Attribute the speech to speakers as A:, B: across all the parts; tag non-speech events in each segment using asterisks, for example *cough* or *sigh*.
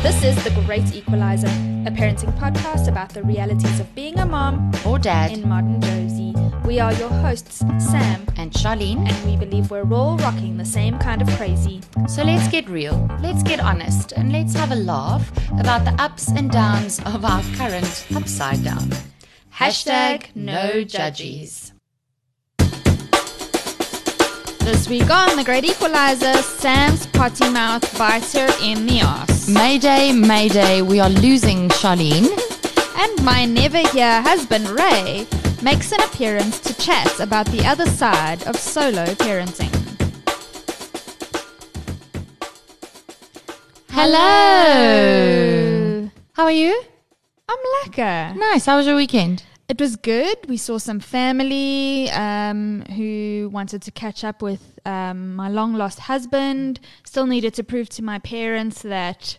A: This is The Great Equalizer, a parenting podcast about the realities of being a mom
B: or dad
A: in modern Jersey. We are your hosts, Sam
B: and Charlene,
A: and we believe we're all rocking the same kind of crazy.
B: So let's get real, let's get honest, and let's have a laugh about the ups and downs of our current upside down.
A: Hashtag no judges. This week on The Great Equalizer, Sam's potty mouth bites her in the ass.
B: Mayday, Mayday, we are losing Charlene.
A: and my never here husband, Ray, makes an appearance to chat about the other side of solo parenting.
B: Hello. How are you?
A: I'm lekker.
B: Nice. How was your weekend?
A: It was good. We saw some family um, who wanted to catch up with um, my long lost husband. Still needed to prove to my parents that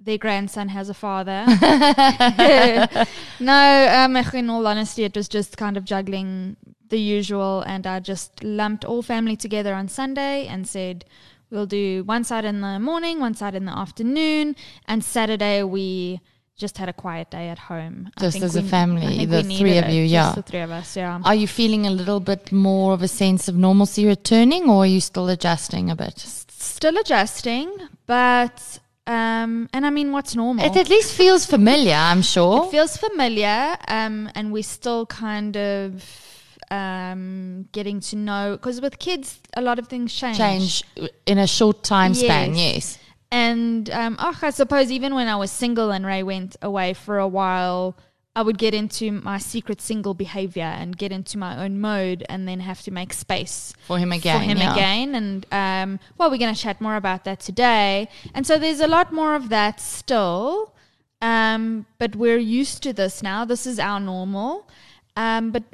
A: their grandson has a father. *laughs* no, um, in all honesty, it was just kind of juggling the usual, and I just lumped all family together on Sunday and said, We'll do one side in the morning, one side in the afternoon, and Saturday we just had a quiet day at home.
B: Just as we, a family, the three of you,
A: it,
B: yeah.
A: the three of us, yeah.
B: Are you feeling a little bit more of a sense of normalcy returning, or are you still adjusting a bit?
A: Still adjusting, but um, and I mean, what's normal?
B: It at least feels familiar, I'm sure.
A: It feels familiar, um, and we're still kind of um, getting to know because with kids, a lot of things change.
B: Change in a short time span, yes.
A: And um, oh, I suppose even when I was single and Ray went away for a while, I would get into my secret single behavior and get into my own mode and then have to make space
B: for him again.
A: For him
B: yeah.
A: again. And um, well, we're going to chat more about that today. And so there's a lot more of that still. Um, but we're used to this now. This is our normal. Um, but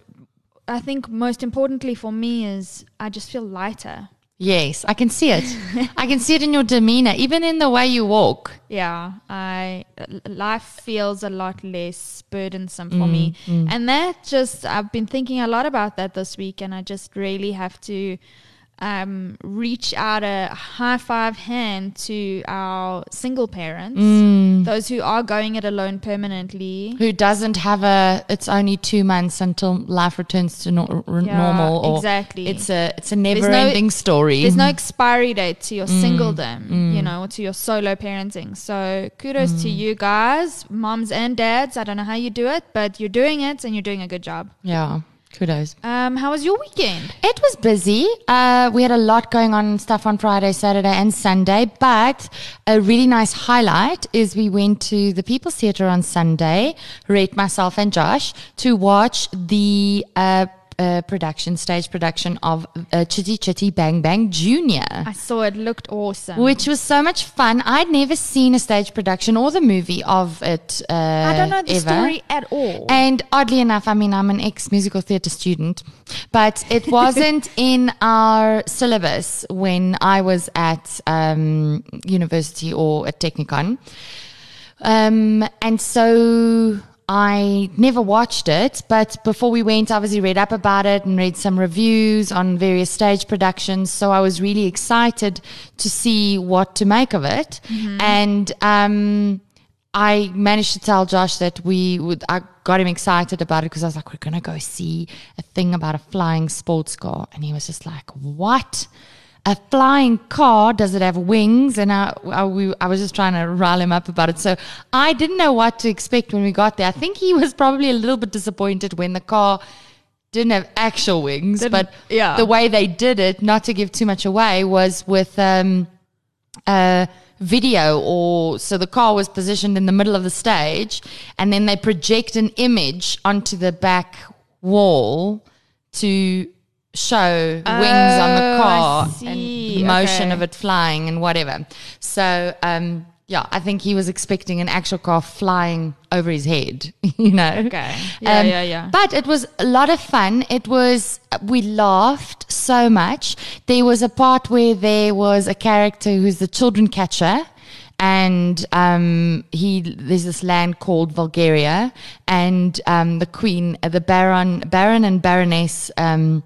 A: I think most importantly for me is I just feel lighter.
B: Yes, I can see it. *laughs* I can see it in your demeanor, even in the way you walk.
A: Yeah, I life feels a lot less burdensome for mm, me, mm. and that just I've been thinking a lot about that this week, and I just really have to um, reach out a high five hand to our single parents, mm. those who are going it alone permanently,
B: who doesn't have a. It's only two months until life returns to no, yeah, normal.
A: exactly.
B: It's a it's a never there's ending no, story.
A: There's no expiry date to your mm. singledom, mm. you know, to your solo parenting. So kudos to mm. you guys, moms and dads. I don't know how you do it, but you're doing it and you're doing a good job.
B: Yeah. Kudos.
A: Um, how was your weekend?
B: It was busy. Uh, we had a lot going on stuff on Friday, Saturday, and Sunday. But a really nice highlight is we went to the People's Theatre on Sunday, Rhett myself and Josh, to watch the uh, uh, production, stage production of uh, Chitty Chitty Bang Bang Junior.
A: I saw it, looked awesome.
B: Which was so much fun. I'd never seen a stage production or the movie of it. Uh, I
A: don't know the
B: ever.
A: story at all.
B: And oddly enough, I mean, I'm an ex musical theatre student, but it *laughs* wasn't in our syllabus when I was at um, university or at Technikon. Um, and so I never watched it, but before we went, I obviously read up about it and read some reviews on various stage productions. So I was really excited to see what to make of it. Mm-hmm. And um, I managed to tell Josh that we would, I got him excited about it because I was like, we're going to go see a thing about a flying sports car. And he was just like, what? A flying car, does it have wings? And I, I, we, I, was just trying to rile him up about it. So I didn't know what to expect when we got there. I think he was probably a little bit disappointed when the car didn't have actual wings, didn't, but yeah. the way they did it, not to give too much away, was with um, a video or so the car was positioned in the middle of the stage and then they project an image onto the back wall to show wings on the oh, car and the motion okay. of it flying and whatever. So, um, yeah, I think he was expecting an actual car flying over his head, *laughs* you know.
A: Okay. Yeah,
B: um,
A: yeah, yeah.
B: But it was a lot of fun. It was, we laughed so much. There was a part where there was a character who's the children catcher and um, he there's this land called Vulgaria, and um, the queen, the baron, baron and baroness. Um,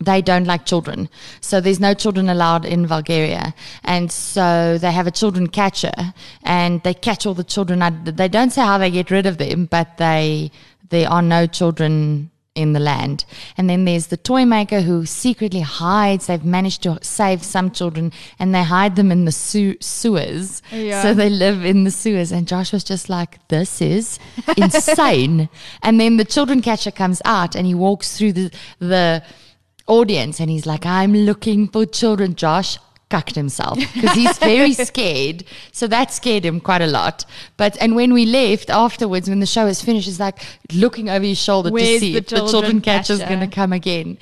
B: they don't like children. So there's no children allowed in Vulgaria. And so they have a children catcher and they catch all the children. They don't say how they get rid of them, but they, there are no children in the land. And then there's the toy maker who secretly hides. They've managed to save some children and they hide them in the su- sewers.
A: Yeah.
B: So they live in the sewers. And Josh was just like, this is *laughs* insane. and then the children catcher comes out and he walks through the, the audience and he's like, I'm looking for children, Josh cucked himself because he's very *laughs* scared. So that scared him quite a lot. But and when we left afterwards, when the show is finished, he's like looking over his shoulder
A: Where's
B: to see
A: the
B: if the children catcher's
A: catcher?
B: going to come again.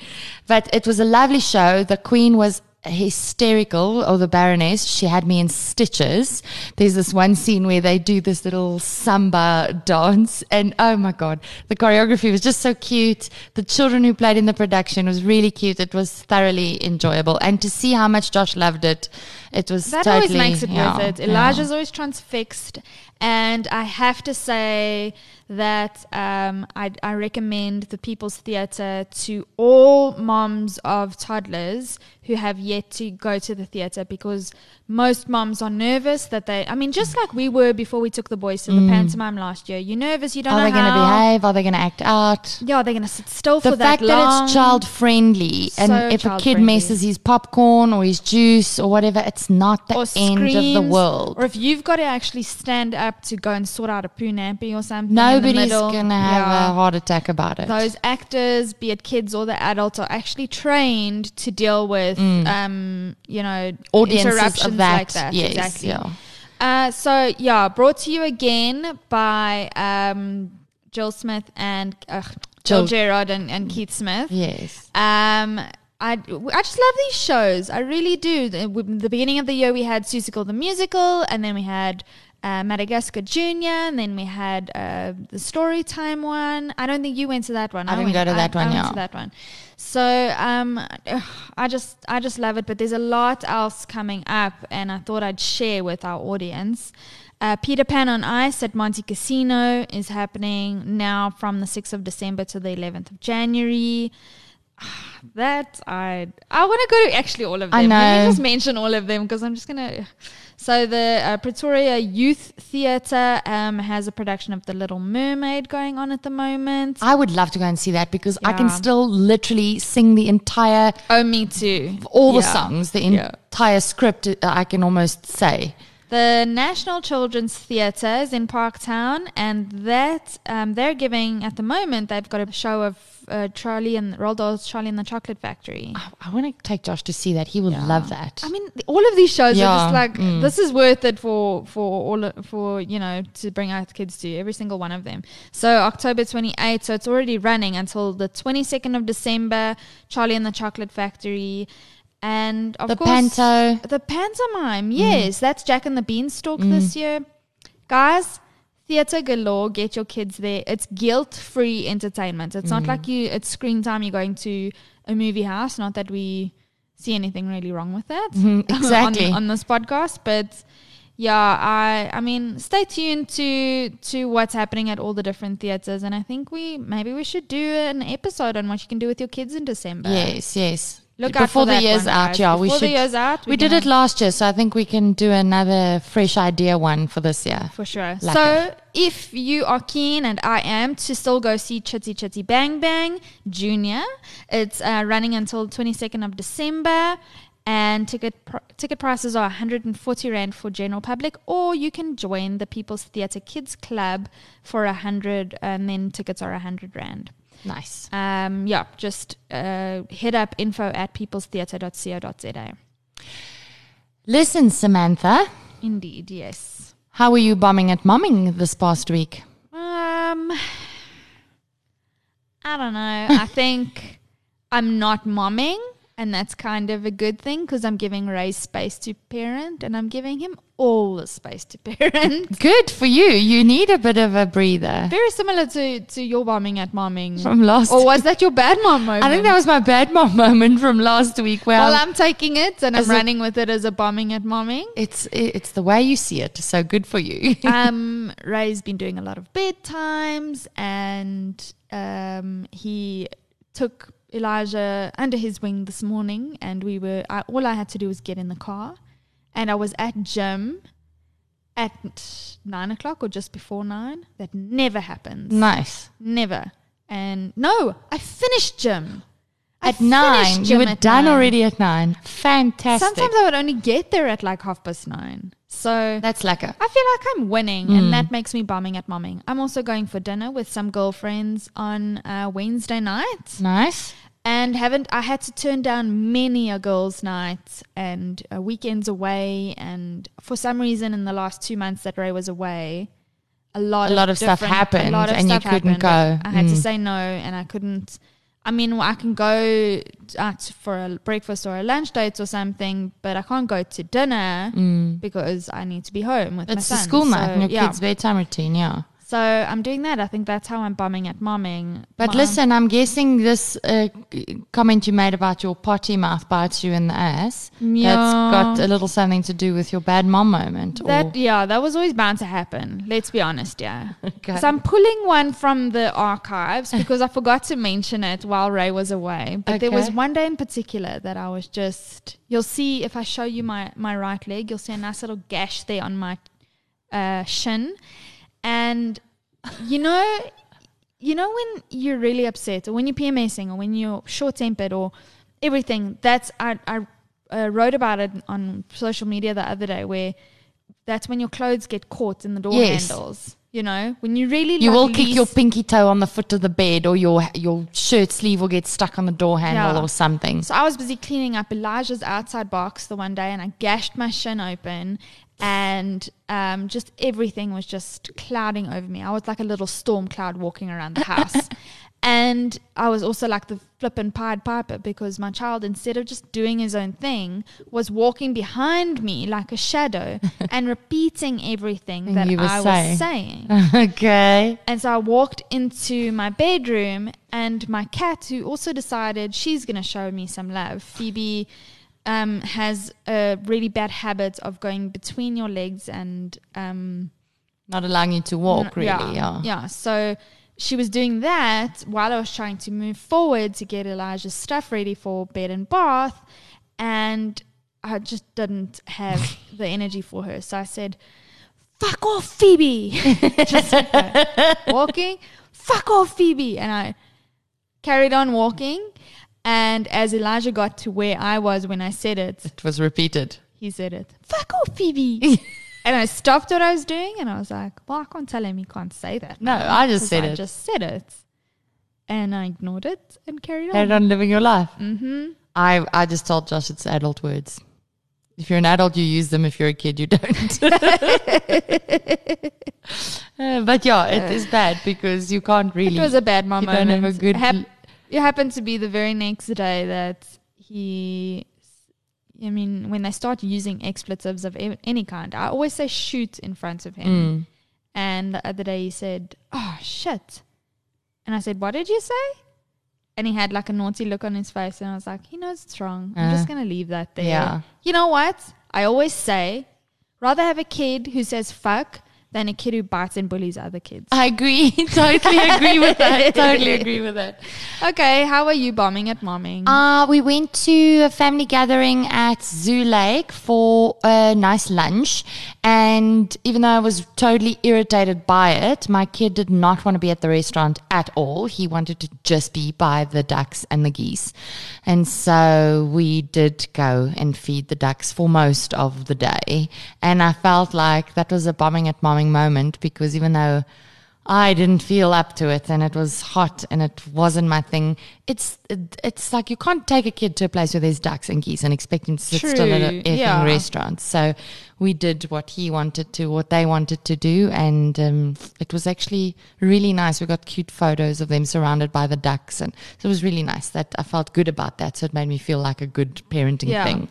B: But it was a lovely show. The Queen was hysterical or the baroness she had me in stitches. There's this one scene where they do this little samba dance and oh my god the choreography was just so cute. The children who played in the production was really cute. It was thoroughly enjoyable. And to see how much josh loved it it was
A: That
B: totally,
A: always makes it
B: yeah,
A: worth it.
B: yeah.
A: Elijah's always transfixed, and I have to say that um, I, I recommend the People's Theatre to all moms of toddlers who have yet to go to the theatre because most moms are nervous that they. I mean, just like we were before we took the boys to the pantomime last year. You're nervous. You don't
B: Mm. are
A: know are
B: they going to behave are they going to act out
A: Yeah, are they're going to sit still for that?
B: the
A: fact that
B: it's child friendly and
A: So
B: if a kid messes his popcorn or his juice or whatever it's not the
A: or
B: end of the world
A: Or if you've got to actually stand up to go and sort out a poo nappy or something.
B: Nobody's gonna have
A: yeah.
B: a heart attack about it.
A: Those actors, be it kids or the adults, are actually trained to deal with, um, you know,
B: Mm. Audiences
A: interruptions
B: of that,
A: like that.
B: yes,
A: exactly.
B: yeah.
A: Uh, so yeah, brought to you again by um, Jill Smith and uh, Jill
B: Jill.
A: Girard and, and Keith Smith.
B: Yes.
A: Um, I, I just love these shows. I really do. The, the beginning of the year, we had Seussical the musical, and then we had uh, Madagascar Junior, and then we had uh, the Storytime one. I don't think you went to that one.
B: I didn't
A: went,
B: go to that
A: I,
B: one,
A: I went
B: yeah.
A: to that one. So um, I just I just love it. But there's a lot else coming up, and I thought I'd share with our audience. Uh, Peter Pan on Ice at Montecasino is happening now from the 6th of December to the 11th of January. *sighs* That I I want to go to actually all of them.
B: I
A: Let me just mention all of them because I'm just gonna. So the uh, Pretoria Youth Theatre um, has a production of The Little Mermaid going on at the moment.
B: I would love to go and see that because I can still literally sing the entire,
A: Oh, me too.
B: all the
A: Yeah.
B: songs, the
A: Yeah.
B: entire script. uh, I can almost say.
A: The National Children's Theatre is in Parktown, and that um, they're giving at the moment. They've got a show of uh, Charlie and Roald Dahl's Charlie and the Chocolate Factory.
B: I, I want to take Josh to see that. He would love that.
A: I mean, all of these shows are just like
B: mm.
A: this is worth it for for all o- for you know to bring our kids to every single one of them. So October twenty eighth, so it's already running until the twenty second of December. Charlie and the Chocolate Factory, and of
B: The
A: course
B: panto.
A: the pantomime. Yes, that's Jack and the Beanstalk this year, guys. Theatre galore. Get your kids there. It's guilt free entertainment. It's not like you. It's screen time. You're going to a movie house. Not that we see anything really wrong with that *laughs*
B: Mhm, exactly.
A: on, on this podcast, but yeah, I I mean, stay tuned to to what's happening at all the different theaters, and I think we maybe we should do an episode on what you can do with your kids in December.
B: yes, yes.
A: Look out
B: Before
A: for
B: the
A: that
B: year's
A: one,
B: out, yeah, we
A: Before the year's out,
B: we
A: we're
B: did it last year, so I think we can do another fresh idea one for this year.
A: For sure.
B: Like
A: so, if you are keen, and I am, to still go see Chitty Chitty Bang Bang Junior, it's uh, running until 22nd of December. And ticket pr- ticket prices are 140 rand for general public, or you can join the People's Theatre Kids Club for a 100, and then tickets are 100 rand.
B: Nice.
A: Um, yeah, just uh, hit up info at peoplestheatre.co.za.
B: Listen, Samantha,
A: Indeed, yes.
B: how were you bombing at momming this past week?
A: Um, I don't know. I *laughs* think I'm not momming, and that's kind of a good thing because I'm giving Ray space to parent, and I'm giving him all the space to *laughs* parent.
B: Good for you. You need a bit of a breather
A: Very similar to to your momming at momming.
B: from last.
A: or was that your bad mom moment? *laughs*
B: I think that was my bad mom *laughs* moment from last week. Where
A: Well,
B: I'm-
A: I'm taking it and I'm
B: As a-
A: running with it as a bombing at momming.
B: it's it's the way you see it. So good for you.
A: um, Ray's been doing a lot of bedtimes, and um, he took Elijah under his wing this morning, and we were. I, all I had to do was get in the car, and I was at gym at nine o'clock or just before nine. That never happens.
B: Nice.
A: Never. And no, I finished gym.
B: At nine, you were done
A: nine.
B: already at nine. Fantastic.
A: Sometimes I would only get there at like half past nine. So
B: That's like
A: I feel like I'm winning,
B: Mm.
A: and that makes me bumming at momming. I'm also going for dinner with some girlfriends on uh, Wednesday night,
B: Nice.
A: and haven't I had to turn down many a girls' night and uh, weekends away, and for some reason in the last two months that Ray was away, a lot
B: A lot of stuff
A: different- a
B: happened
A: lot of
B: and you couldn't
A: happened.
B: go.
A: I had to
B: Mm.
A: say no, and I couldn't. I mean, I can go out for a breakfast or a lunch date or something, but I can't go to dinner because I need to be home with my
B: Mm. It's the school night
A: So,
B: and your
A: yeah.
B: kids' bedtime routine, yeah.
A: So I'm doing that. I think that's how I'm bumming at momming.
B: But
A: Mom-
B: listen, I'm guessing this uh, comment you made about your potty mouth bites you in the ass.
A: Yeah.
B: That's got a little something to do with your bad mom moment.
A: that yeah, that was always bound to happen. Let's be honest, yeah. *laughs*
B: Okay.
A: So I'm pulling one from the archives *laughs* because I forgot to mention it while Ray was away. But there was one day in particular that I was just. You'll see if I show you my my right leg, you'll see a nice little gash there on my uh, shin, and you know, you know when you're really upset or when you're PMSing or when you're short tempered or everything. That's I I uh, wrote about it on social media the other day where that's when your clothes get caught in the door
B: Yes.
A: handles. You know, when you really
B: you
A: like
B: will kick your pinky toe on the foot of the bed, or your your shirt sleeve will get stuck on the door handle
A: Yeah.
B: or something.
A: So I was busy cleaning up Elijah's outside box the one day, and I gashed my shin open, and um, just everything was just clouding over me. I was like a little storm cloud walking around the house. *laughs* and I was also like the flippin' Pied Piper because my child, instead of just doing his own thing, was walking behind me like a shadow *laughs* and repeating everything that I
B: saying.
A: was saying. *laughs*
B: okay.
A: And so I walked into my bedroom, and my cat, who also decided she's going to show me some love, Phoebe, um, has a really bad habit of going between your legs and um,
B: Not allowing you to walk, really.
A: yeah,
B: Yeah.
A: yeah. So she was doing that while I was trying to move forward to get Elijah's stuff ready for bed and bath, and I just didn't have *laughs* the energy for her. So I said, "Fuck off, Phoebe!" *laughs* just like walking, "Fuck off, Phoebe!" And I carried on walking. And as Elijah got to where I was when I said it,
B: It was repeated.
A: he said it. Fuck off, Phoebe. *laughs* and I stopped what I was doing and I was like, well, I can't tell him he can't say that.
B: No,
A: now,
B: I just said
A: I
B: it.
A: just said it. And I ignored it and carried on.
B: Carried on living your life.
A: Mm-hmm.
B: I, I just told Josh it's adult words. If you're an adult, you use them. If you're a kid, you don't. *laughs* *laughs* Uh, but yeah, it is bad because you can't really.
A: It was a bad mom
B: you don't have a good-
A: Hap- it happened to be the very next day that he. I mean, when they start using expletives of any kind, I always say shoot in front of him.
B: Mm.
A: And the other day he said, Oh, shit. And I said, What did you say? And he had like a naughty look on his face. And I was like, He knows it's wrong. I'm
B: Uh,
A: just going to leave that there.
B: yeah.
A: You know what? I always say, rather have a kid who says fuck than a kid who bites and bullies other kids.
B: I agree. *laughs* totally agree with that. *laughs* Totally agree with that.
A: okay, how are you bombing at momming?
B: Uh, we went to a family gathering at Zoo Lake for a nice lunch. And even though I was totally irritated by it, my kid did not want to be at the restaurant at all. He wanted to just be by the ducks and the geese. And so we did go and feed the ducks for most of the day. And I felt like that was a bombing at momming moment because even though I didn't feel up to it, and it was hot, and it wasn't my thing. It's it, it's like you can't take a kid to a place where there's ducks and geese and expect him to sit still at
A: True,
B: an
A: yeah.
B: restaurant. So we did what he wanted to, what they wanted to do, and um, it was actually really nice. We got cute photos of them surrounded by the ducks, and so it was really nice. That I felt good about that. So it made me feel like a good parenting
A: Yeah.
B: thing.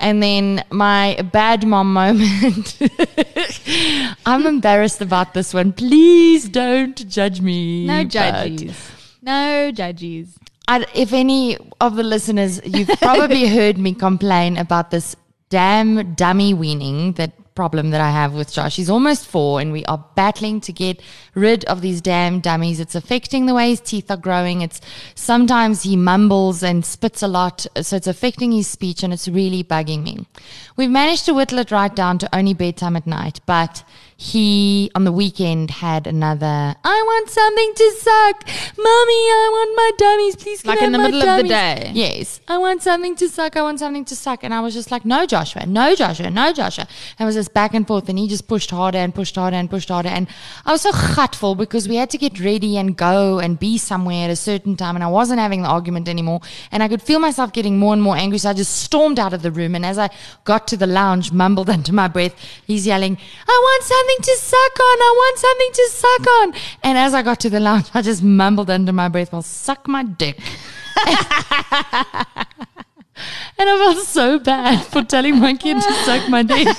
B: And then my bad mom moment. *laughs* I'm embarrassed about this one. Please don't judge me.
A: no judges. No judges.
B: I, if any of the listeners, you've probably *laughs* heard me complain about this damn dummy weaning that problem that I have with Josh. He's almost four, and we are battling to get rid of these damn dummies. It's affecting the way his teeth are growing. It's sometimes he mumbles and spits a lot, so it's affecting his speech, and it's really bugging me. We've managed to whittle it right down to only bedtime at night, but he on the weekend had another i want something to suck. Mommy i want my dummies. Please
A: like in the middle dummies. of the day.
B: Yes. I want something to suck. I want something to suck. And i was just like no joshua. No joshua. No joshua. And it was just back and forth and he just pushed harder and pushed harder and pushed harder. And i was so gutful because we had to get ready and go and be somewhere at a certain time and i wasn't having the argument anymore. And i could feel myself getting more and more angry so i just stormed out of the room. And as i got to the lounge mumbled *laughs* under my breath he's yelling i want something something to suck on. I want something to suck on. And as I got to the lounge, I just mumbled under my breath, well, suck my dick. *laughs* and I felt so bad for telling my kid to suck my dick. *laughs*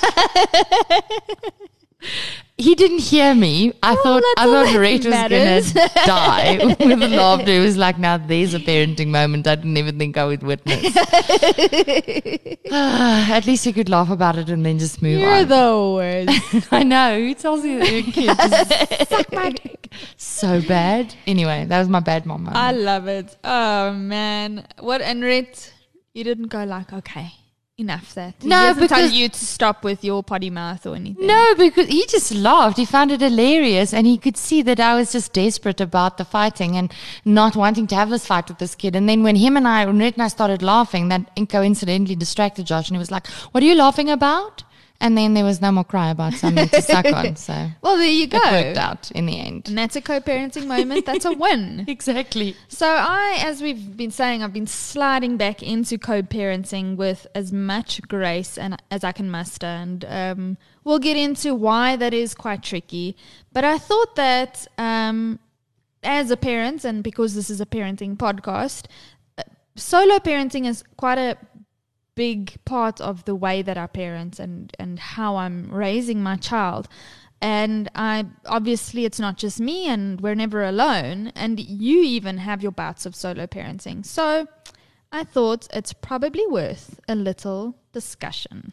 B: he didn't hear me. I well, thought I thought Rach was gonna *laughs* die with laughter. It was like, now there's a parenting moment I didn't even think I would witness. *laughs* *sighs* At least you could laugh about it and then just move
A: You're
B: on.
A: the worst. *laughs*
B: I know. Who tells you that your kid suck my dick? So bad. Anyway, that was my bad mom moment.
A: I love it. Oh man. What and Rhett, you didn't go like, okay enough that he no, tell you to stop with your potty mouth or anything.
B: No, because he just laughed. He found it hilarious, and he could see that I was just desperate about the fighting and not wanting to have this fight with this kid. And then when him and I, when Rhett and I started laughing, that coincidentally distracted Josh, and he was like, "What are you laughing about?" And then there was no more cry about something to suck on. *laughs* So
A: well, there you go.
B: It worked out in the end.
A: And that's a co-parenting moment. That's a win. *laughs*
B: exactly.
A: So I, as we've been saying, I've been sliding back into co-parenting with as much grace and as I can muster, and um, we'll get into why that is quite tricky. But I thought that um, as a parent, and because this is a parenting podcast, uh, solo parenting is quite a big part of the way that I parent and and how I'm raising my child. And I obviously it's not just me and we're never alone and you even have your bouts of solo parenting. So I thought it's probably worth a little discussion.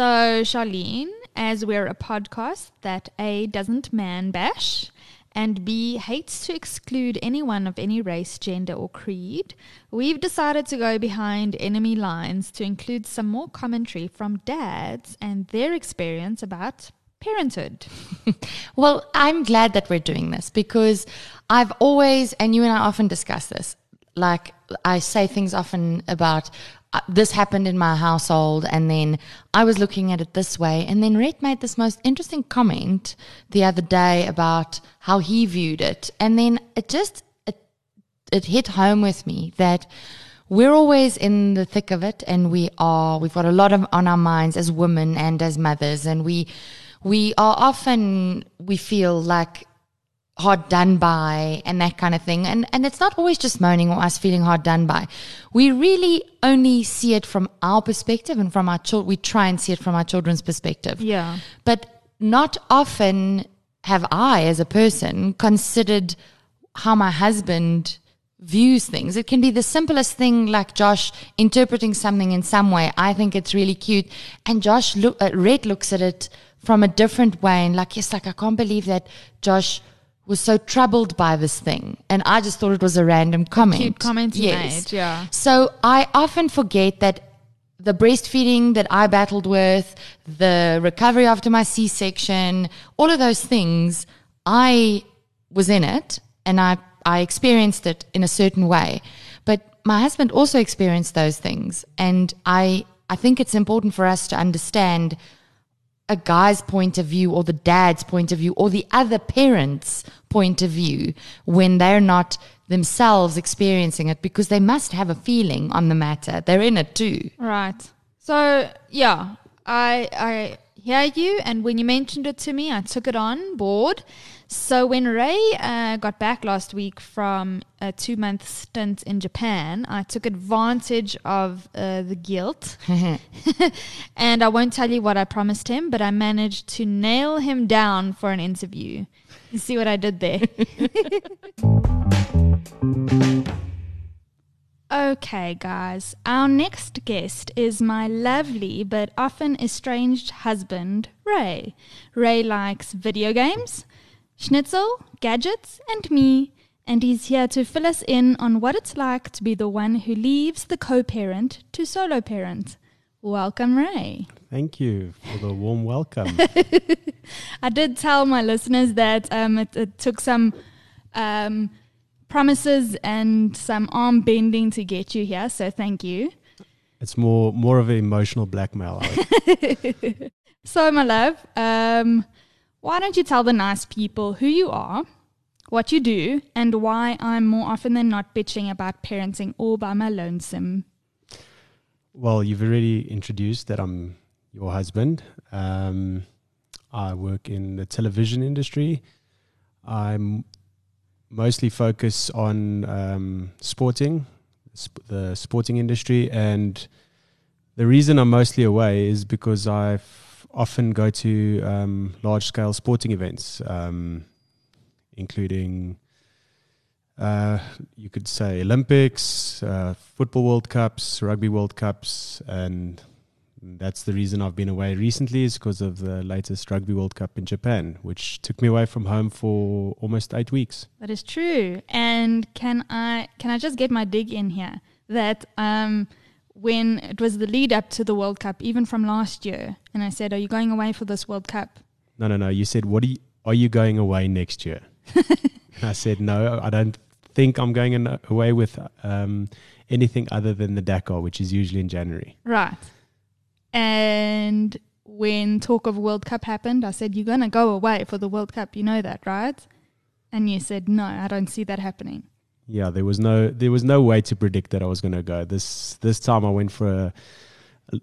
A: So, Charlene, as we're a podcast that A doesn't man bash and B hates to exclude anyone of any race, gender, or creed, we've decided to go behind enemy lines to include some more commentary from dads and their experience about parenthood. *laughs*
B: well, I'm glad that we're doing this because I've always, and you and I often discuss this, like I say things often about Uh, this happened in my household and then I was looking at it this way and then Rhett made this most interesting comment the other day about how he viewed it and then it just it, it hit home with me that we're always in the thick of it and we are we've got a lot of on our minds as women and as mothers and we we are often we feel like hard done by and that kind of thing. And and it's not always just moaning or us feeling hard done by. We really only see it from our perspective and from our children. We try and see it from our children's perspective.
A: Yeah.
B: But not often have I, as a person, considered how my husband views things. It can be the simplest thing, like Josh interpreting something in some way. I think it's really cute, and Josh look, uh, Rhett looks at it from a different way, and like, yes, like I can't believe that Josh was so troubled by this thing. And I just thought it was a random comment.
A: Cute comment yes. made, yeah.
B: So I often forget that the breastfeeding that I battled with, the recovery after my C section, all of those things, I was in it and I, I experienced it in a certain way. But my husband also experienced those things. And I, I think it's important for us to understand a guy's point of view or the dad's point of view or the other parent's point of view when they're not themselves experiencing it because they must have a feeling on the matter. They're in it too.
A: Right. So yeah, I I hear you, and when you mentioned it to me, I took it on board. So when Ray uh, got back last week from a two month stint in Japan, I took advantage of uh, the guilt, *laughs* *laughs* and I won't tell you what I promised him, but I managed to nail him down for an interview. You see what I did there? *laughs* Okay, guys, our next guest is my lovely but often estranged husband, Ray. Ray likes video games, schnitzel, gadgets, and me, and he's here to fill us in on what it's like to be the one who leaves the co parent to solo parent. Welcome, Ray.
C: Thank you for the warm welcome. *laughs*
A: I did tell my listeners that um, it, it took some. Um, promises and some arm bending to get you here. So thank you.
C: It's more more of an emotional blackmail. *laughs*
A: so, my love, um, why don't you tell the nice people who you are, what you do, and why I'm more often than not bitching about parenting all by my lonesome?
C: Well, you've already introduced that I'm your husband. Um, I work in the television industry. I'm mostly focus on um, sporting, sp- the sporting industry, and the reason I'm mostly away is because I often go to um, large scale sporting events, um, including. Uh, you could say Olympics, uh, football World Cups, rugby World Cups, and that's the reason I've been away recently is because of the latest Rugby World Cup in Japan, which took me away from home for almost eight weeks.
A: That is true. And can I can I just get my dig in here that um, when it was the lead up to the World Cup, even from last year, and I said, "Are you going away for this World Cup?"
C: No, no, no. You said, "What are you, are you going away next year?" *laughs* I said, "No, I don't think I'm going in, away with um, anything other than the Dakar, which is usually in January."
A: Right. And when talk of World Cup happened, I said, You're going to go away for the World Cup. You know that, right? And you said, No, I don't see that happening.
C: Yeah, there was no there was no way to predict that I was going to go. This this time I went for a,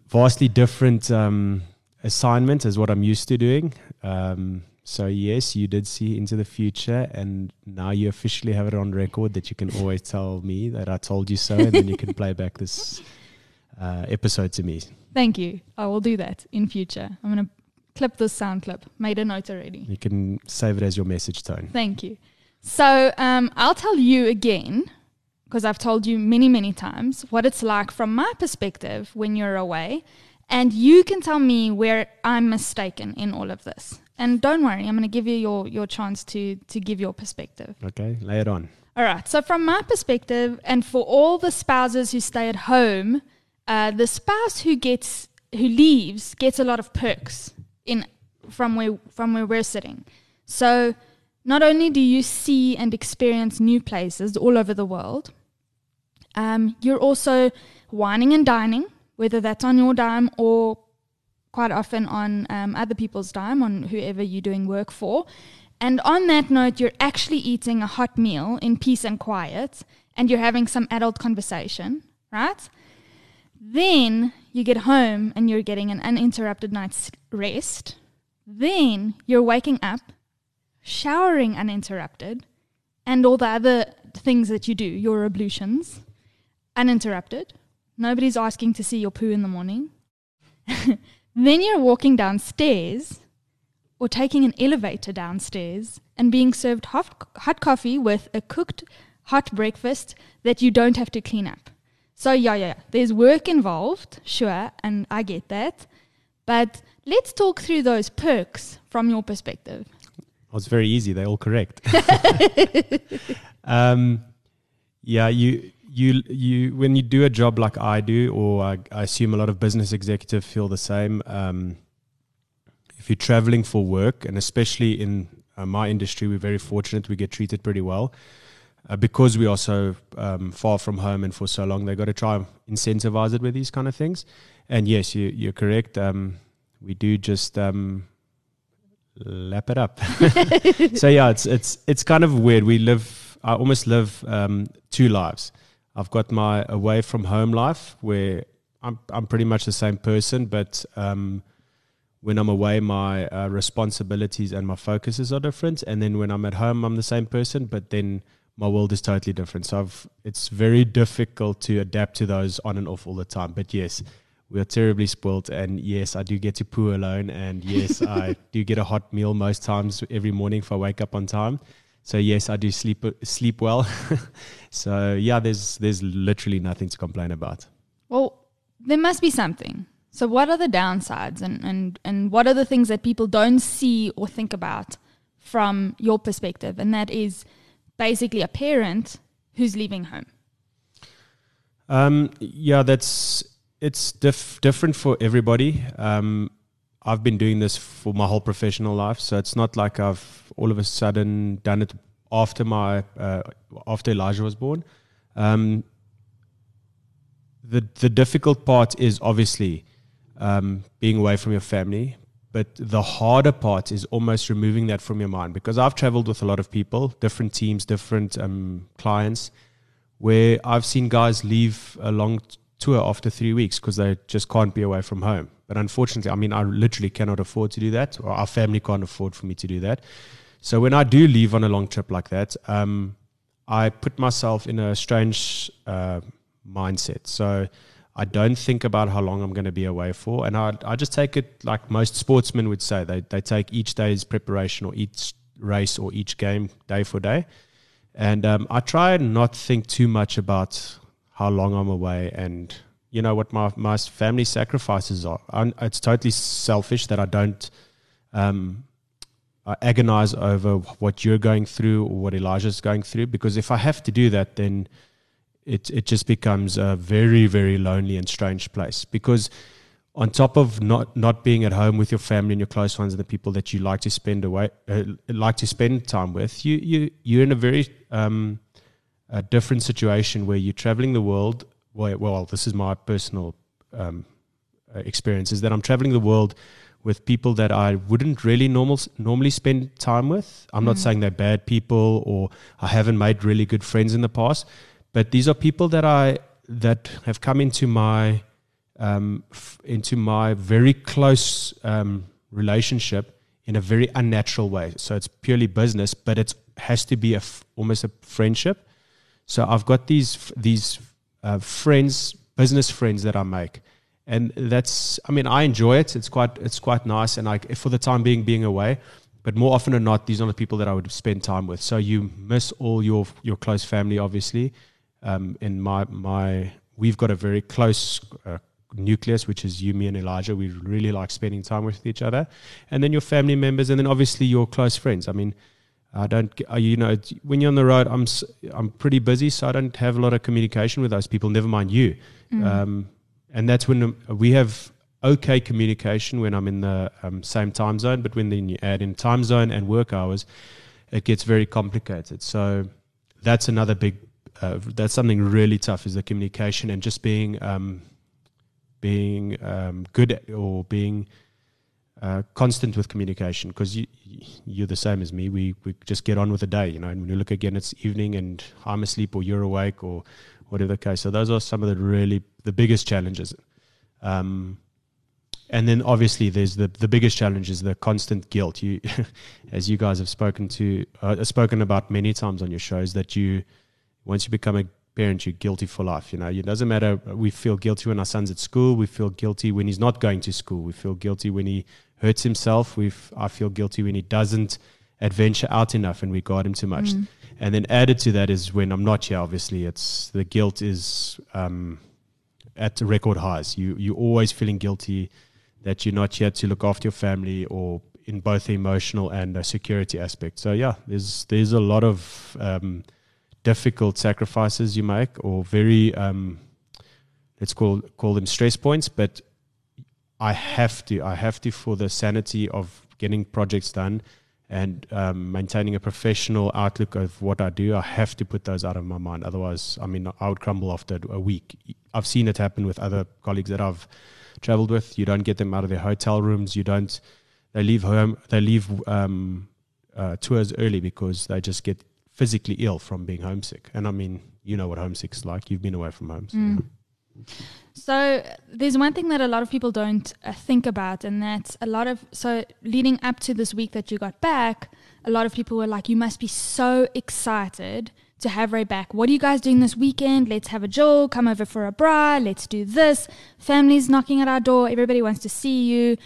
C: vastly different um, assignment as what I'm used to doing. Um, so yes, you did see into the future, and now you officially have it on record that you can always tell me that I told you so, and then you can play back this *laughs* uh, episode to me.
A: Thank you. I will do that in future. I'm going to clip this sound clip. Made a note already.
C: You can save it as your message tone.
A: Thank you. So um, I'll tell you again, because I've told you many, many times, what it's like from my perspective when you're away. And you can tell me where I'm mistaken in all of this. And don't worry, I'm going to give you your, your chance to, to give your perspective.
C: Okay, lay it on.
A: All right. So, from my perspective, and for all the spouses who stay at home uh, the spouse who gets who leaves gets a lot of perks in from where from where we're sitting. So not only do you see and experience new places all over the world, um, you're also whining and dining, whether that's on your dime or quite often on um, other people's dime, on whoever you're doing work for. And on that note, you're actually eating a hot meal in peace and quiet, and you're having some adult conversation, right? Then you get home and you're getting an uninterrupted night's rest. Then you're waking up, showering uninterrupted, and all the other things that you do, your ablutions, uninterrupted. Nobody's asking to see your poo in the morning. *laughs* then you're walking downstairs or taking an elevator downstairs and being served hot, hot coffee with a cooked hot breakfast that you don't have to clean up. So, yeah, yeah, there's work involved, sure, and I get that. But let's talk through those perks from your perspective.
C: Well, it's very easy. They're all correct. *laughs* *laughs* um, yeah, you you you when you do a job like I do, or I, I assume a lot of business executives feel the same. Um, if you're traveling for work, and especially in uh, my industry, we're very fortunate. We get treated pretty well uh, because we are so um, far from home and for so long, they've got to try and incentivize it with these kind of things. And yes, you, you're correct. Um, we do just um, lap it up. *laughs* so yeah, it's it's it's kind of weird. We live. I almost live um, two lives. I've got my away from home life where I'm I'm pretty much the same person, but um, when I'm away, my uh, responsibilities and my focuses are different. And then when I'm at home, I'm the same person, but then my world is totally different. So I've, it's very difficult to adapt to those on and off all the time. But yes, we are terribly spoilt. And yes, I do get to poo alone. And yes, I *laughs* do get a hot meal most times every morning if I wake up on time. So yes, I do sleep sleep well. *laughs* so yeah, there's there's literally nothing to complain about.
A: Well, there must be something. So what are the downsides and, and, and what are the things that people don't see or think about from your perspective? And that is basically a parent who's leaving home.
C: Um, yeah, that's it's diff- different for everybody. Um, I've been doing this for my whole professional life, so it's not like I've all of a sudden done it after my uh, after Elijah was born. Um, the the difficult part is obviously um, being away from your family, but the harder part is almost removing that from your mind because I've traveled with a lot of people, different teams, different um, clients, where I've seen guys leave a long tour after three weeks because they just can't be away from home. But unfortunately, I mean, I literally cannot afford to do that, or our family can't afford for me to do that. So when I do leave on a long trip like that, um, I put myself in a strange uh, mindset. So I don't think about how long I'm going to be away for. And I, I just take it like most sportsmen would say. They, they take each day's preparation or each race or each game day for day. And um, I try not think too much about how long I'm away and you know what my my family sacrifices are. I'm, it's totally selfish that I don't um, I agonize over what you're going through or what Elijah's going through because if I have to do that, then it it just becomes a very very lonely and strange place because on top of not not being at home with your family and your close ones and the people that you like to spend away uh, like to spend time with, you you you're in a very um, a different situation where you're traveling the world. Well, well this is my personal um, experience is that I'm traveling the world with people that I wouldn't really normal, normally spend time with. I'm mm. not saying they're bad people or I haven't made really good friends in the past, but these are people that I that have come into my um, f- into my very close um, relationship in a very unnatural way. So it's purely business, but it has to be a f- almost a friendship. So I've got these these uh, friends, business friends that I make, and that's I mean I enjoy it. It's quite it's quite nice, and like for the time being, being away. But more often than not, these are the people that I would spend time with. So you miss all your your close family, obviously. Um, in my my, we've got a very close uh, nucleus, which is you, me, and Elijah. We really like spending time with each other, and then your family members, and then obviously your close friends. I mean, I don't, uh, you know, when you're on the road, I'm I'm pretty busy, so I don't have a lot of communication with those people. Never mind you, mm. um, and that's when um, we have okay communication when I'm in the um, same time zone. But when then you add in time zone and work hours, it gets very complicated. So that's another big. Uh, that's something really tough is the communication and just being um, being um, good at, or being uh, constant with communication because you you're the same as me. We we just get on with the day, you know. And when you look again, it's evening and I'm asleep or you're awake or whatever the case. So those are some of the really the biggest challenges. Um, and then obviously there's the the biggest challenge is the constant guilt. You, *laughs* as you guys have spoken to uh, spoken about many times on your shows, that you once you become a parent, you're guilty for life. You know, it doesn't matter. We feel guilty when our son's at school. We feel guilty when he's not going to school. We feel guilty when he hurts himself. We I feel guilty when he doesn't adventure out enough and we guard him too much. Mm. And then added to that is when I'm not here. Obviously, it's the guilt is um, at record highs. You you're always feeling guilty that you're not here to look after your family or in both the emotional and the security aspect. So yeah, there's there's a lot of um, difficult sacrifices you make or very um, let's call call them stress points, but I have to. I have to for the sanity of getting projects done and um, maintaining a professional outlook of what I do. I have to put those out of my mind. Otherwise, I mean, I would crumble after a week. I've seen it happen with other colleagues that I've traveled with. You don't get them out of their hotel rooms. You don't. They leave home. They leave um, uh, tours early because they just get physically ill from being homesick. And I mean, you know what homesick's like. You've been away from home. So,
A: mm.
C: yeah.
A: So there's one thing that a lot of people don't uh, think about, and that's a lot of so leading up to this week that you got back, a lot of people were like, "You must be so excited to have Ray back. What are you guys doing this weekend? Let's have a jol, come over for a braai, let's do this. Family's knocking at our door, everybody wants to see you."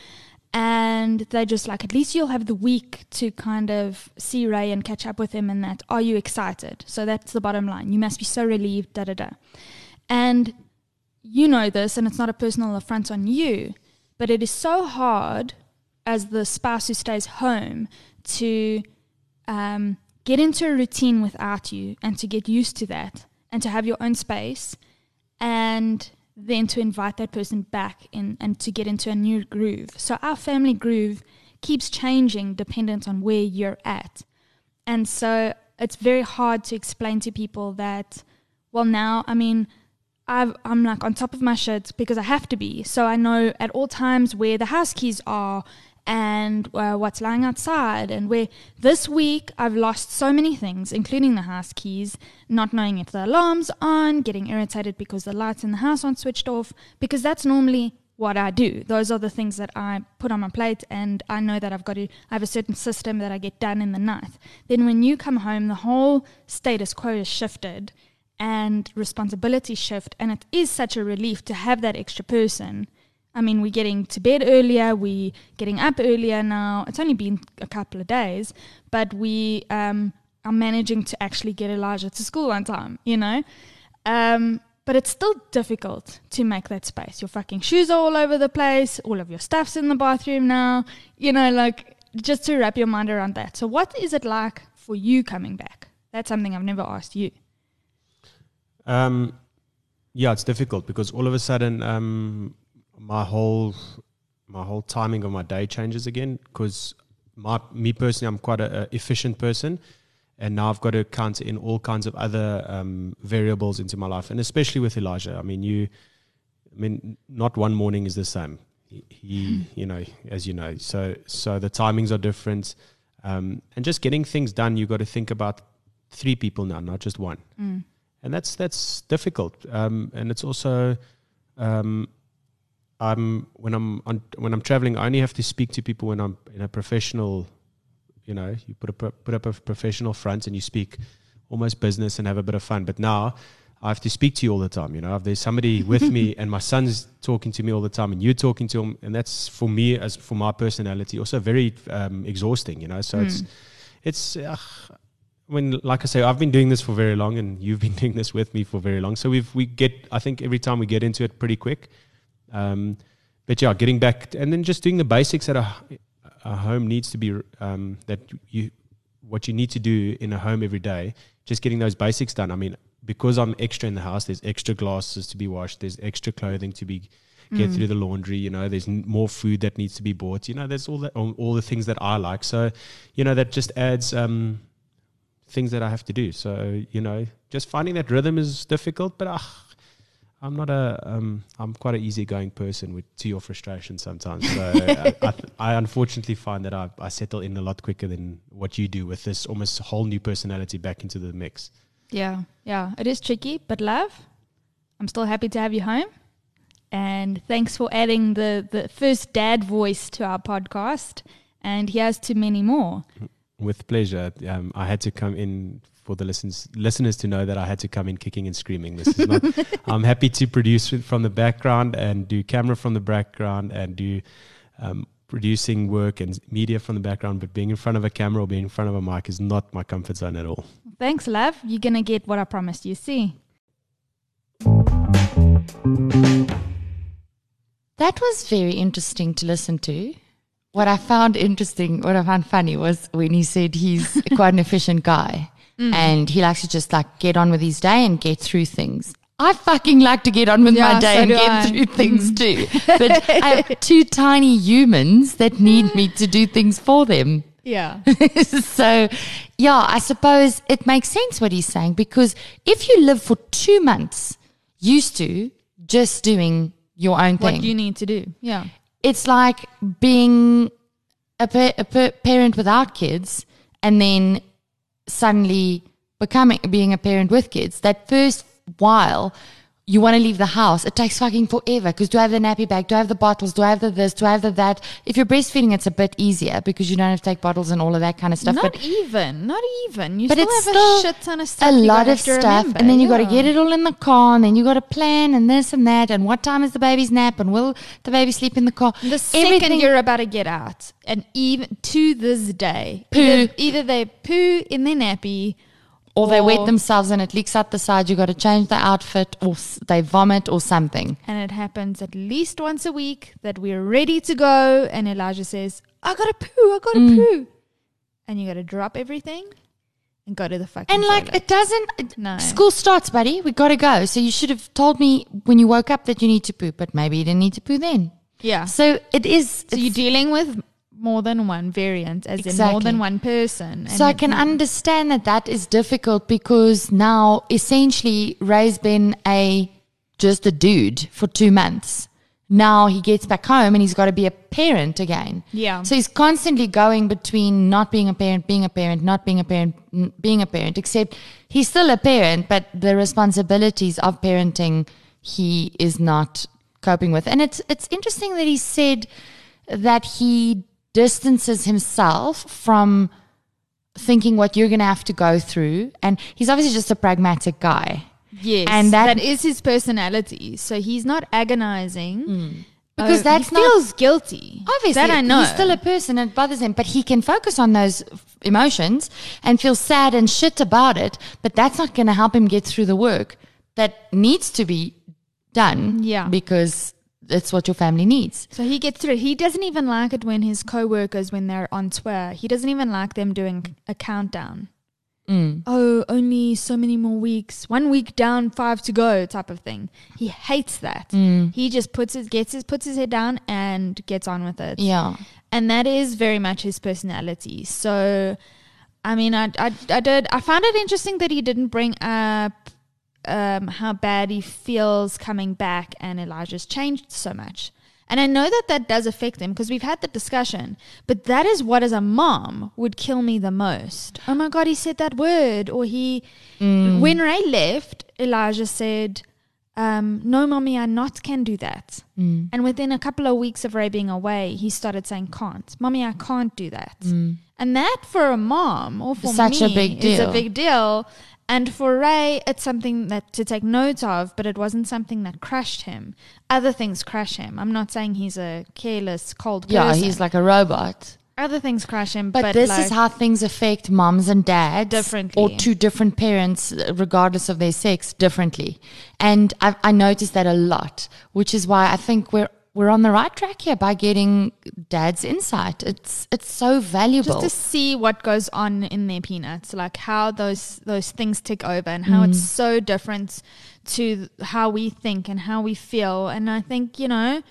A: And they're just like, at least you'll have the week to kind of see Ray and catch up with him. And that, are you excited? So that's the bottom line. You must be so relieved, da da da. And you know this, and it's not a personal affront on you, but it is so hard as the spouse who stays home to um, get into a routine without you and to get used to that and to have your own space and then to invite that person back in and to get into a new groove. So our family groove keeps changing dependent on where you're at. And so it's very hard to explain to people that, well, now, I mean, i am like on top of my shit because I have to be. So I know at all times where the house keys are and uh, what's lying outside. And where this week I've lost so many things, including the house keys, not knowing if the alarm's on, getting irritated because the lights in the house aren't switched off, because that's normally what I do. Those are the things that I put on my plate, and I know that I've got to, I have a certain system that I get done in the night. Then when you come home, the whole status quo is shifted and responsibility shift. And it is such a relief to have that extra person. I mean, we're getting to bed earlier, we're getting up earlier now. It's only been a couple of days, but we um, are managing to actually get Elijah to school on time, you know? Um, but it's still difficult to make that space. Your fucking shoes are all over the place, all of your stuff's in the bathroom now, you know, like just to wrap your mind around that. So, what is it like for you coming back? That's something I've never asked you.
C: Um, yeah, it's difficult because all of a sudden, um, my whole my whole timing of my day changes again. Because my me personally, I'm quite a, a, efficient person, and now I've got to count in all kinds of other um, variables into my life, and especially with Elijah. I mean, you, I mean, not one morning is the same. He, he you know, as you know, so so the timings are different, um, and just getting things done. You got to think about three people now, not just one. Mm and that's that's difficult. Um, and it's also um, I'm when I'm on, when I'm traveling, I only have to speak to people when I'm in a professional. You know, you put a put up a professional front and you speak almost business and have a bit of fun. But now I have to speak to you all the time. You know, if there's somebody *laughs* with me and my son's talking to me all the time and you're talking to him, and that's for me as for my personality also very um, exhausting. You know, so mm. it's it's. Uh, when like I say, I've been doing this for very long, and you've been *laughs* doing this with me for very long. So we've we get I think every time we get into it pretty quick. Um, but yeah, getting back and then just doing the basics that a, a home needs to be um, that you what you need to do in a home every day. Just getting those basics done. I mean, because I'm extra in the house, there's extra glasses to be washed. There's extra clothing to be get mm. through the laundry. You know, there's more food that needs to be bought. You know, there's all that all, all the things that I like. So, you know, that just adds. Um, things that I have to do. So you know, just finding that rhythm is difficult, but uh, I'm not a um, I'm quite an easygoing person with to your frustration sometimes. So I, *laughs* I, I, unfortunately find that I, I settle in a lot quicker than what you do with this almost whole new personality back into the mix.
A: Yeah, yeah, it is tricky, but love, I'm still happy to have you home. And thanks for adding the, the first dad voice to our podcast. And here's to many more. Mm-hmm.
C: With pleasure. Um, I had to come in for the listeners listeners to know that I had to come in kicking and screaming. This is not. *laughs* I'm happy to produce from the background and do camera from the background and do um, producing work and media from the background. But being in front of a camera or being in front of a mic is not my comfort zone at all.
A: Thanks, love. You're gonna get what I promised you. See.
B: That was very interesting to listen to what I found interesting, what I found funny was when he said he's *laughs* quite an efficient guy mm. and he likes to just like get on with his day and get through things. I fucking like to get on with yeah, my day so and get I. through things mm. too. But I have *laughs* two tiny humans that need me to do things for them.
A: Yeah. *laughs*
B: so, yeah, I suppose it makes sense what he's saying because if you live for two months used to just doing your own thing,
A: what you need to do, yeah,
B: it's like being a, pa- a pa- parent without kids and then suddenly becoming being a parent with kids. That first while you want to leave the house. It takes fucking forever because do I have the nappy bag? Do I have the bottles? Do I have the this? Do I have the that? If you're breastfeeding, it's a bit easier because you don't have to take bottles and all of that kind of stuff.
A: Not
B: but
A: even, not even. You
B: but
A: still
B: it's
A: have
B: still
A: a shit ton of stuff.
B: a lot of stuff,
A: remember,
B: and then you got to get it all in the car, and then you got to plan and this and that, and what time is the baby's nap, and will the baby sleep in the car?
A: The second you're about to get out, and even to this day,
B: Poo.
A: Either, either they poo in their nappy,
B: or they wet themselves and it leaks out the side. You got to change the outfit, or s- they vomit or something.
A: and it happens at least once a week that we're ready to go, and Elijah says, "I gotta poo, I gotta
B: Mm.
A: poo," and you gotta drop everything and go to the fucking
B: And like
A: toilet.
B: it doesn't. it-
A: No.
B: School starts, buddy. We got to go. So you should have told me when you woke up that you need to poo, but maybe you didn't need to poo then.
A: yeah.
B: So it is.
A: So you're
B: it's-
A: dealing with more than one variant, as in more than one person.
B: So I can understand that that is difficult because now essentially Ray's been a just a dude for two months. Now he gets back home and he's got to be a parent again.
A: Yeah.
B: So he's constantly going between not being a parent, being a parent, not being a parent, n- being a parent. Except he's still a parent, but the responsibilities of parenting he is not coping with. And it's it's interesting that he said that he distances himself from thinking what you're going to have to go through. And he's obviously just a pragmatic guy.
A: Yes,
B: And that-
A: that is his personality. So he's not agonizing mm.
B: oh, Because
A: Oh,
B: that's
A: he
B: not-
A: feels guilty.
B: Obviously,
A: that I know.
B: he's still a person and it bothers him, but he can focus on those emotions and feel sad and shit about it. But that's not going to help him get through the work that needs to be done.
A: Yeah.
B: Because it's what your family needs.
A: so he gets through. He doesn't even like it when his co-workers, when they're on tour, he doesn't even like them doing a countdown.
B: Mm.
A: Oh, only so many more weeks. One week down, five to go, type of thing. He hates that.
B: Mm.
A: He just puts his gets his puts his head down and gets on with it.
B: Yeah.
A: and that is very much his personality. So, I mean, I, I, I did, I found it interesting that he didn't bring up um, how bad he feels coming back and Elijah's changed so much. And I know that that does affect him because we've had the discussion, but that is what, as a mom, would kill me the most. Oh my God, he said that word. Or he, when Ray left, Elijah said, um, no, mommy, I not can do that. And within a couple of weeks of Ray being away, he started saying, can't. Mommy, I can't do that. And that for a mom or for
B: such
A: me
B: a big deal.
A: is a big deal. And for Ray, it's something that to take note of, but it wasn't something that crushed him. Other things crush him. I'm not saying he's a careless, cold person.
B: Yeah, he's like a robot.
A: other things crush him,
B: But,
A: but,
B: this
A: like,
B: is how things affect moms and dads
A: Differently.
B: or two different parents, uh, regardless of their sex, differently. And I, I noticed that a lot, which is why I think we're we're on the right track here by getting dad's insight. It's it's so valuable.
A: just to see what goes on in their peanuts, like how those those things tick over and how it's mm. so different to how we think and how we feel. And I think you know,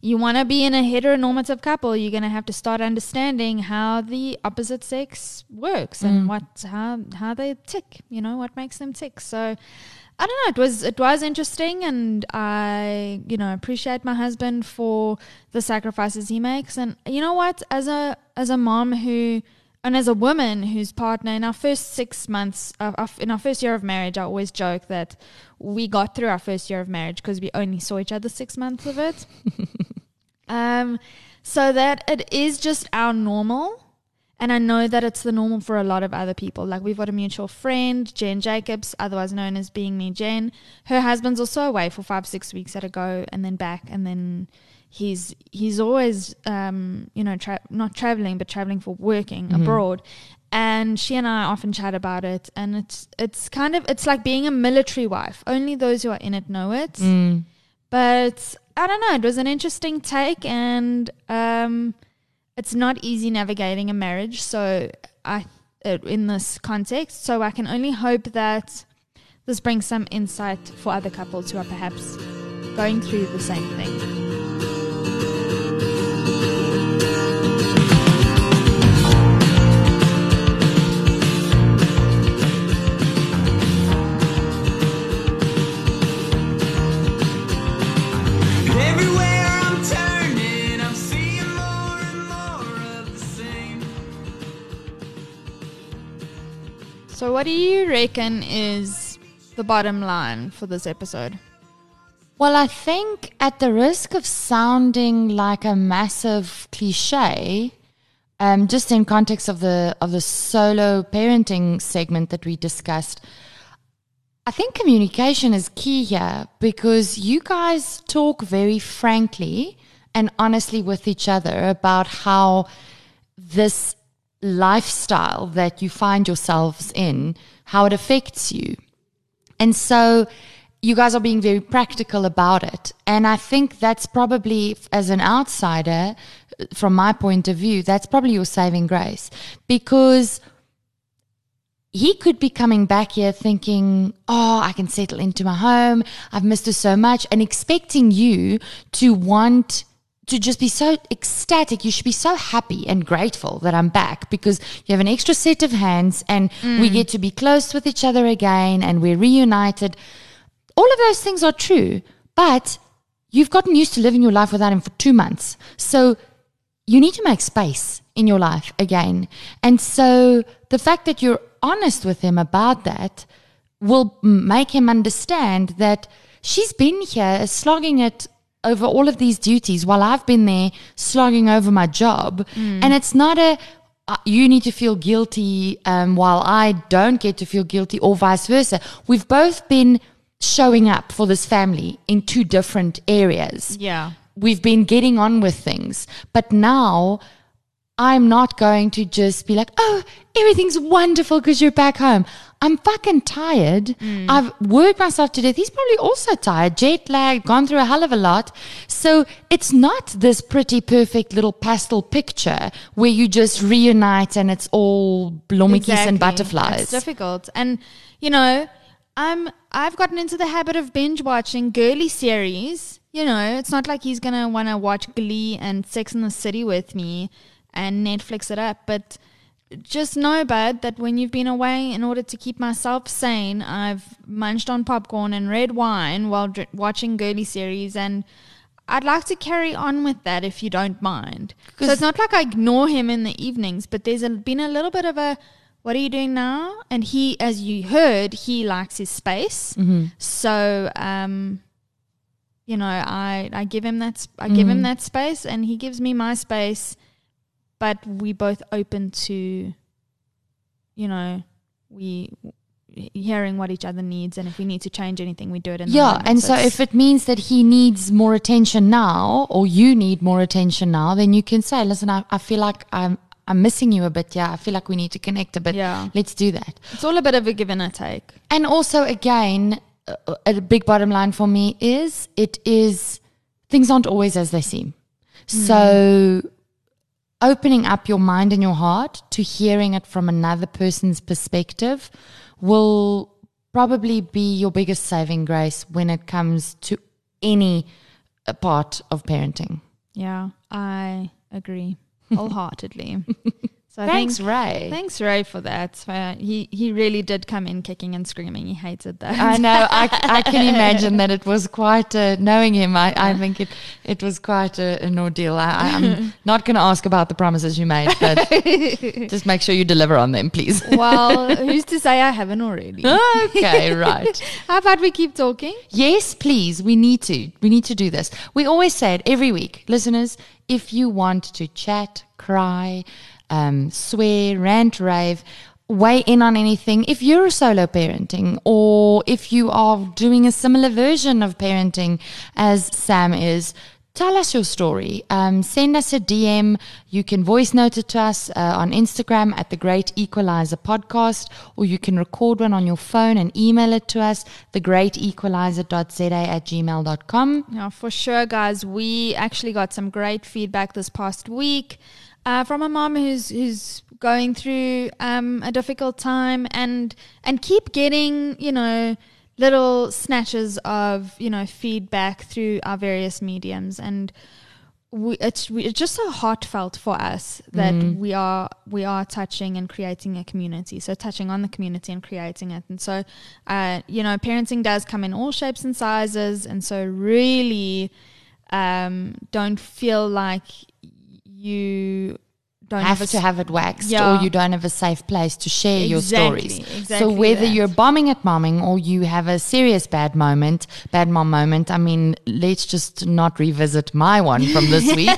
A: you want to be in a heteronormative couple, you're gonna have to start understanding how the opposite sex works and mm. what how how they tick. You know what makes them tick. So. I don't know. It was it was interesting, and I you know appreciate my husband for the sacrifices he makes. And you know what? As a as a mom who and as a woman whose partner in our first six months of, of in our first year of marriage, I always joke that we got through our first year of marriage because we only saw each other six months of it. *laughs* um, so that it is just our normal. And I know that it's the normal for a lot of other people. Like we've got a mutual friend, Jen Jacobs, otherwise known as Being Me Jen. Her husband's also away for five, six weeks at a go, and then back, and then he's he's always um, you know tra- not traveling, but traveling for working abroad. And she and I often chat about it, and it's it's kind of it's like being a military wife. Only those who are in it know it.
B: Mm.
A: But I don't know. It was an interesting take, and um, it's not easy navigating a marriage. So I, in this context, so I can only hope that this brings some insight for other couples who are perhaps going through the same thing. So, what do you reckon is the bottom line for this episode?
B: Well, I think at the risk of sounding like a massive cliche, um, just in context of the of the solo parenting segment that we discussed, I think communication is key here because you guys talk very frankly and honestly with each other about how this lifestyle that you find yourselves in, how it affects you. And so you guys are being very practical about it. And I think that's probably, as an outsider, from my point of view, that's probably your saving grace because he could be coming back here thinking, oh, I can settle into my home. I've missed her so much, and expecting you to want to just be so ecstatic. You should be so happy and grateful that I'm back because you have an extra set of hands and we mm. get to be close with each other again and we're reunited. All of those things are true, but you've gotten used to living your life without him for two months. So you need to make space in your life again. And so the fact that you're honest with him about that will make him understand that she's been here uh, slogging it over all of these duties while I've been there slogging over my job. And it's not a, uh, you need to feel guilty um, while I don't get to feel guilty, or vice versa. We've both been showing up for this family in two different areas
A: Yeah.
B: we've been getting on with things. But now I'm not going to just be like, oh, everything's wonderful because you're back home. I'm fucking tired. Hmm. I've worked myself to death. He's probably also tired, jet lagged, gone through a hell of a lot. So it's not this pretty, perfect little pastel picture where you just reunite and it's all blommetjies and butterflies.
A: It's difficult, and you know, I'm I've gotten into the habit of binge watching girly series. You know, it's not like he's gonna want to watch Glee and Sex in the City with me and Netflix it up, but just know, bud, that when you've been away, in order to keep myself sane, I've munched on popcorn and red wine while dr- watching girly series and. I'd like to carry on with that if you don't mind. So it's not like I ignore him in the evenings, but there's a, been a little bit of a, what are you doing now? And he, as you heard, he likes his space. So, um, you know, I, I give him that, sp- I give him that space and he gives me my space, but we both open to, you know, we hearing what each other needs and if we need to change anything, we do it in the
B: Yeah,
A: moment.
B: and so
A: it's-
B: if it means that he needs more attention now, or you need more attention now, then you can say, "Listen, I, I feel like I'm I'm missing you a bit. Yeah, I feel like we need to connect a bit.
A: Yeah.
B: let's do that."
A: it's all a bit of a give and a take.
B: And also, again, a, a big bottom line for me is it is things aren't always as they seem. Hmm. So, opening up your mind and your heart to hearing it from another person's perspective will probably be your biggest saving grace when it comes to any part of parenting.
A: Yeah, I agree *laughs* wholeheartedly. So
B: Thanks,
A: think-
B: Ray.
A: Thanks, Ray, for that. Uh, he he really did come in kicking and screaming. He hated that.
B: I know. I, *laughs* I can imagine that it was quite a, knowing him. I, I think it it was quite a, an ordeal. I, I'm *laughs* not going to ask about the promises you made, but *laughs* just make sure you deliver on them, please.
A: well, who's to say I haven't already?
B: okay, right.
A: How about we keep talking?
B: Yes, please. We need to. We need to do this. We always say it every week, listeners. If you want to chat, cry, um, swear, rant, rave, weigh in on anything. If you're solo parenting, or if you are doing a similar version of parenting as Sam is, tell us your story. Um, send us a DM. You can voice note it to us uh, on Instagram at the Great Equalizer Podcast, or you can record one on your phone and email it to us, thegreatequalizer.za at gmail.com.
A: Yeah, for sure, guys. We actually got some great feedback this past week uh, from a mom who's who's going through um, a difficult time, and and keep getting you know little snatches of you know feedback through our various mediums, and we, it's we, it's just so heartfelt for us that we are we are touching and creating a community. So touching on the community and creating it, and so uh, you know, parenting does come in all shapes and sizes, and so really um, don't feel like you don't
B: have
A: a
B: to have it waxed
A: Yeah.
B: or you don't have a safe place to share your
A: Exactly,
B: stories. so whether
A: that.
B: you're bombing at momming or you have a serious bad moment, bad mom moment, I mean, let's just not revisit my one from this *laughs* week.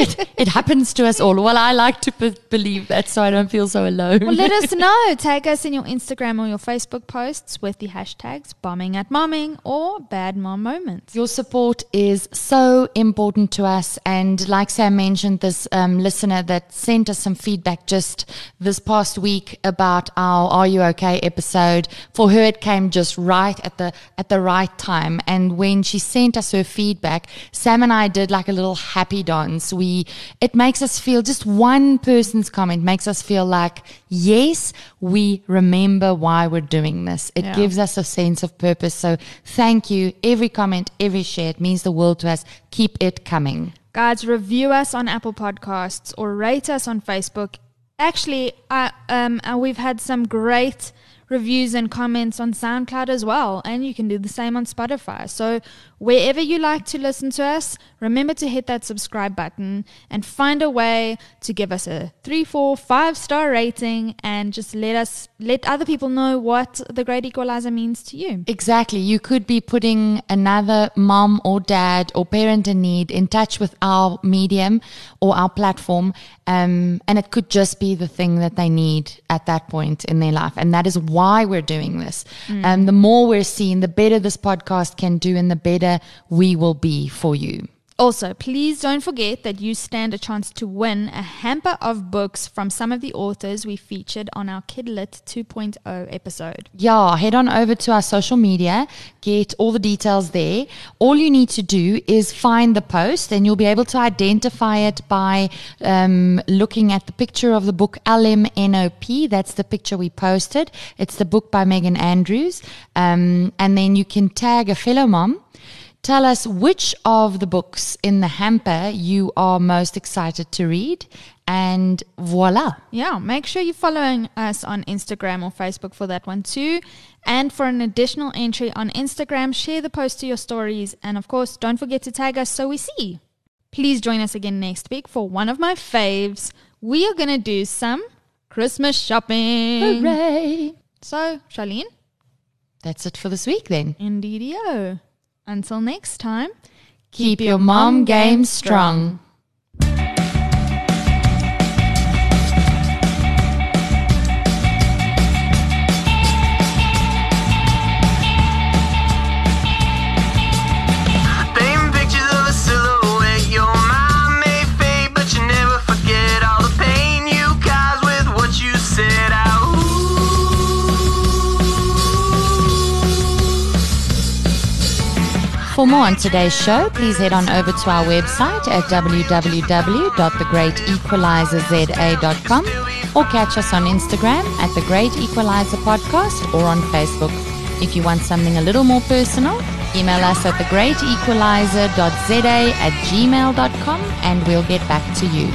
B: it it happens to us all. Well, I like to be- believe that so I don't feel so alone.
A: Well, let us *laughs* know. Tag us in your Instagram or your Facebook posts with the hashtags bombing at momming or bad mom moments.
B: Your support is so important to us. And like Sam mentioned, this um, listener that sent us some feedback just this past week about our "Are You Okay" episode. For her, it came just right at the at the right time. And when she sent us her feedback, Sam and I did like a little happy dance. We it makes us feel just one person's comment makes us feel like yes, we remember why we're doing this. It
A: Yeah.
B: gives us a sense of purpose. So thank you. Every comment, every share, it means the world to us. Keep it coming.
A: Guys, review us on Apple Podcasts or rate us on Facebook. Actually, I, um, uh, we've had some great reviews and comments on SoundCloud as well, and you can do the same on Spotify. So, wherever you like to listen to us, remember to hit that subscribe button and find a way to give us a three, four, five star rating and just let us let other people know what the Great Equalizer means to you.
B: Exactly. You could be putting another mom or dad or parent in need in touch with our medium or our platform. Um, and it could just be the thing that they need at that point in their life. And that is why we're doing this. Mm. and the more we're seen, the better this podcast can do and the better we will be for you.
A: Also, please don't forget that you stand a chance to win a hamper of books from some of the authors we featured on our Kidlit 2.0 episode.
B: Yeah, head on over to our social media, get all the details there. All you need to do is find the post, and you'll be able to identify it by um, looking at the picture of the book LMNOP. That's the picture we posted. It's the book by Megan Andrews. Um, and then you can tag a fellow mom. Tell us which of the books in the hamper you are most excited to read, and voila.
A: Yeah, make sure you're following us on Instagram or Facebook for that one too. And for an additional entry on Instagram, share the post to your stories. And of course, don't forget to tag us so we see. Please join us again next week for one of my faves. We are going to do some Christmas shopping.
B: Hooray!
A: So, Charlene,
B: That's it for this week then.
A: Indeedio. Until next time,
B: Keep your mom game strong. For more on today's show, please head on over to our website at www.thegreatequalizerza.com or catch us on Instagram at The Great Equalizer Podcast or on Facebook. If you want something a little more personal, email us at thegreatequalizer.za at gmail.com and we'll get back to
D: you.